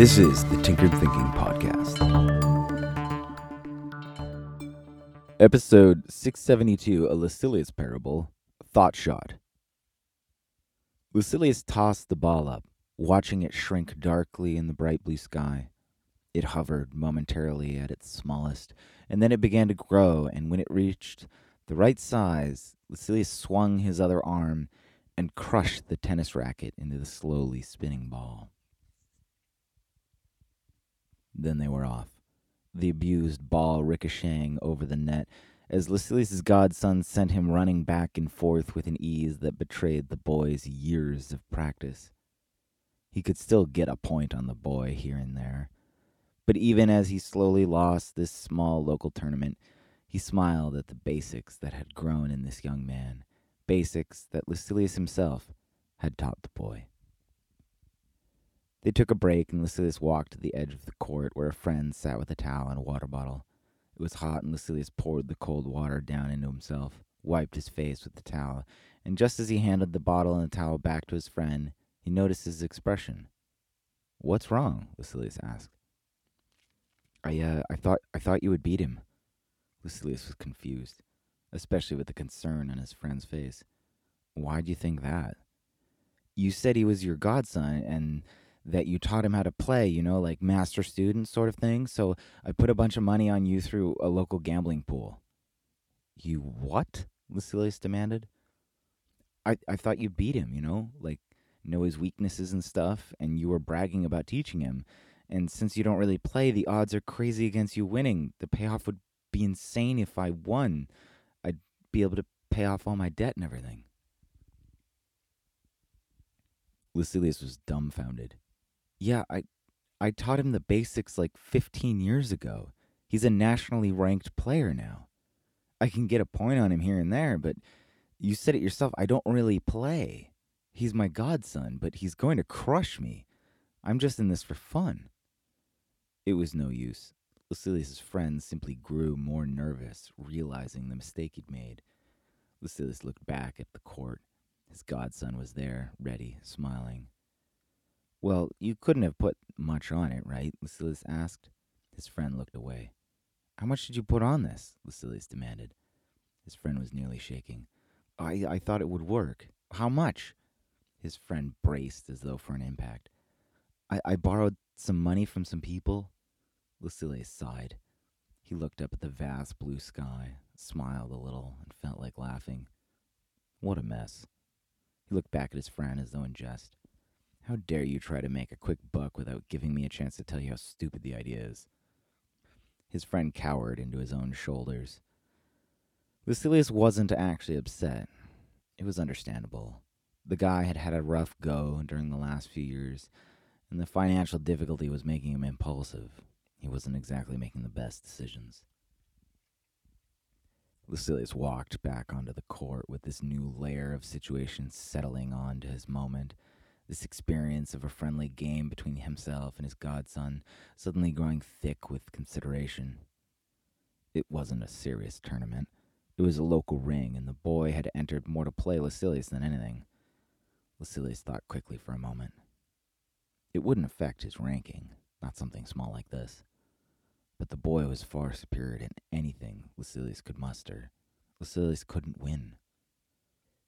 This is the Tinkered Thinking Podcast. Episode 672 A Lucilius Parable Thought Shot. Lucilius tossed the ball up, watching it shrink darkly in the bright blue sky. It hovered momentarily at its smallest, and then it began to grow, and when it reached the right size, Lucilius swung his other arm and crushed the tennis racket into the slowly spinning ball. Then they were off, the abused ball ricocheting over the net as Lucilius's godson sent him running back and forth with an ease that betrayed the boy's years of practice. He could still get a point on the boy here and there. But even as he slowly lost this small local tournament, he smiled at the basics that had grown in this young man, basics that Lucilius himself had taught the boy. They took a break, and Lucilius walked to the edge of the court where a friend sat with a towel and a water bottle. It was hot, and Lucilius poured the cold water down into himself, wiped his face with the towel, and just as he handed the bottle and the towel back to his friend, he noticed his expression. What's wrong? Lucilius asked. I uh I thought I thought you would beat him. Lucilius was confused, especially with the concern on his friend's face. Why'd you think that? You said he was your godson and that you taught him how to play, you know, like master student sort of thing. So I put a bunch of money on you through a local gambling pool. You what? Lucilius demanded. I, I thought you beat him, you know, like know his weaknesses and stuff, and you were bragging about teaching him. And since you don't really play, the odds are crazy against you winning. The payoff would be insane if I won. I'd be able to pay off all my debt and everything. Lucilius was dumbfounded. Yeah, I I taught him the basics like 15 years ago. He's a nationally ranked player now. I can get a point on him here and there, but you said it yourself, I don't really play. He's my godson, but he's going to crush me. I'm just in this for fun. It was no use. Lucilius's friend simply grew more nervous, realizing the mistake he'd made. Lucilius looked back at the court. His godson was there, ready, smiling. Well, you couldn't have put much on it, right? Lucilius asked. His friend looked away. How much did you put on this? Lucilius demanded. His friend was nearly shaking. I, I thought it would work. How much? His friend braced as though for an impact. I, I borrowed some money from some people. Lucilius sighed. He looked up at the vast blue sky, smiled a little, and felt like laughing. What a mess. He looked back at his friend as though in jest. How dare you try to make a quick buck without giving me a chance to tell you how stupid the idea is? His friend cowered into his own shoulders. Lucilius wasn't actually upset. It was understandable. The guy had had a rough go during the last few years, and the financial difficulty was making him impulsive. He wasn't exactly making the best decisions. Lucilius walked back onto the court with this new layer of situation settling onto his moment this experience of a friendly game between himself and his godson suddenly growing thick with consideration. It wasn't a serious tournament. It was a local ring, and the boy had entered more to play Lucilius than anything. Lucilius thought quickly for a moment. It wouldn't affect his ranking, not something small like this. But the boy was far superior in anything Lucilius could muster. Lucilius couldn't win.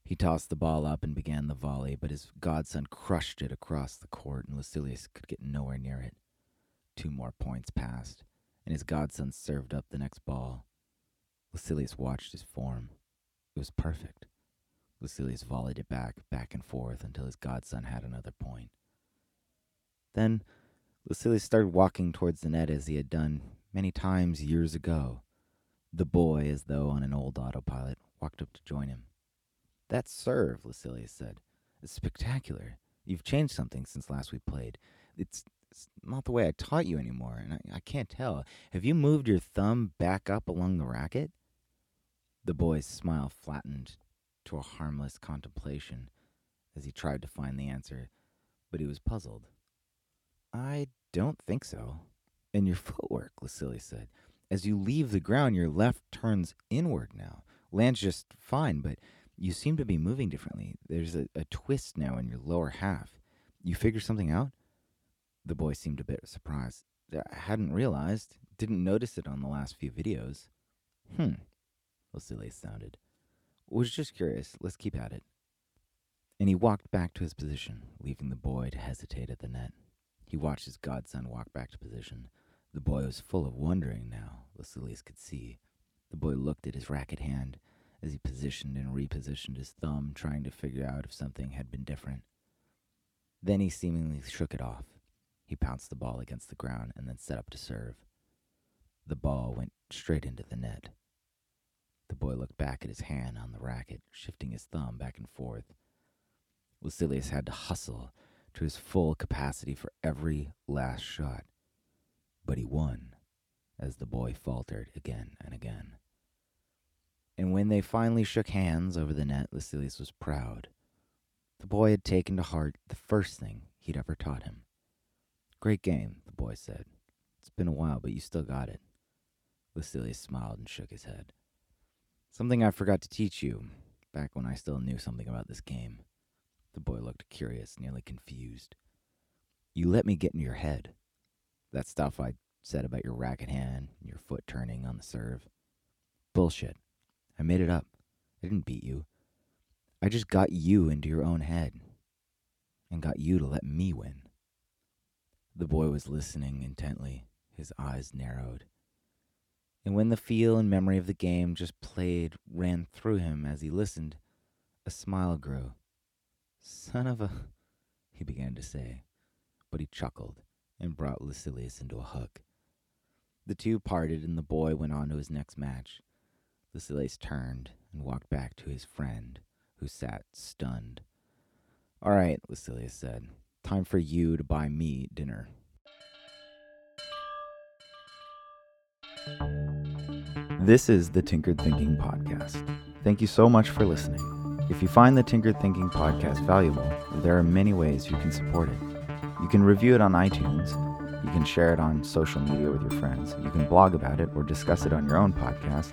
He tossed the ball up and began the volley, but his godson crushed it across the court, and Lucilius could get nowhere near it. Two more points passed, and his godson served up the next ball. Lucilius watched his form. It was perfect. Lucilius volleyed it back, back and forth, until his godson had another point. Then Lucilius started walking towards the net as he had done many times years ago. The boy, as though on an old autopilot, walked up to join him. That serve, Lucilius said, is spectacular. You've changed something since last we played. It's, it's not the way I taught you anymore, and I, I can't tell. Have you moved your thumb back up along the racket? The boy's smile flattened to a harmless contemplation as he tried to find the answer, but he was puzzled. I don't think so. And your footwork, Lucilius said. As you leave the ground, your left turns inward now. Lands just fine, but you seem to be moving differently. There's a, a twist now in your lower half. You figure something out? The boy seemed a bit surprised. I hadn't realized. Didn't notice it on the last few videos. Hmm. Lucilius sounded. Was just curious. Let's keep at it. And he walked back to his position, leaving the boy to hesitate at the net. He watched his godson walk back to position. The boy was full of wondering now, Lucilius could see. The boy looked at his racket hand as he positioned and repositioned his thumb, trying to figure out if something had been different. Then he seemingly shook it off. He pounced the ball against the ground and then set up to serve. The ball went straight into the net. The boy looked back at his hand on the racket, shifting his thumb back and forth. Lucilius had to hustle to his full capacity for every last shot. But he won, as the boy faltered again and again. When they finally shook hands over the net, Lucilius was proud. The boy had taken to heart the first thing he'd ever taught him. Great game, the boy said. It's been a while, but you still got it. Lucilius smiled and shook his head. Something I forgot to teach you, back when I still knew something about this game. The boy looked curious, nearly confused. You let me get in your head. That stuff I said about your racket hand and your foot turning on the serve. Bullshit. I made it up. I didn't beat you. I just got you into your own head and got you to let me win. The boy was listening intently, his eyes narrowed. And when the feel and memory of the game just played ran through him as he listened, a smile grew. Son of a. he began to say, but he chuckled and brought Lucilius into a hug. The two parted, and the boy went on to his next match. Lucilius turned and walked back to his friend, who sat stunned. All right, Lucilius said. Time for you to buy me dinner. This is the Tinkered Thinking Podcast. Thank you so much for listening. If you find the Tinkered Thinking Podcast valuable, there are many ways you can support it. You can review it on iTunes, you can share it on social media with your friends, you can blog about it or discuss it on your own podcast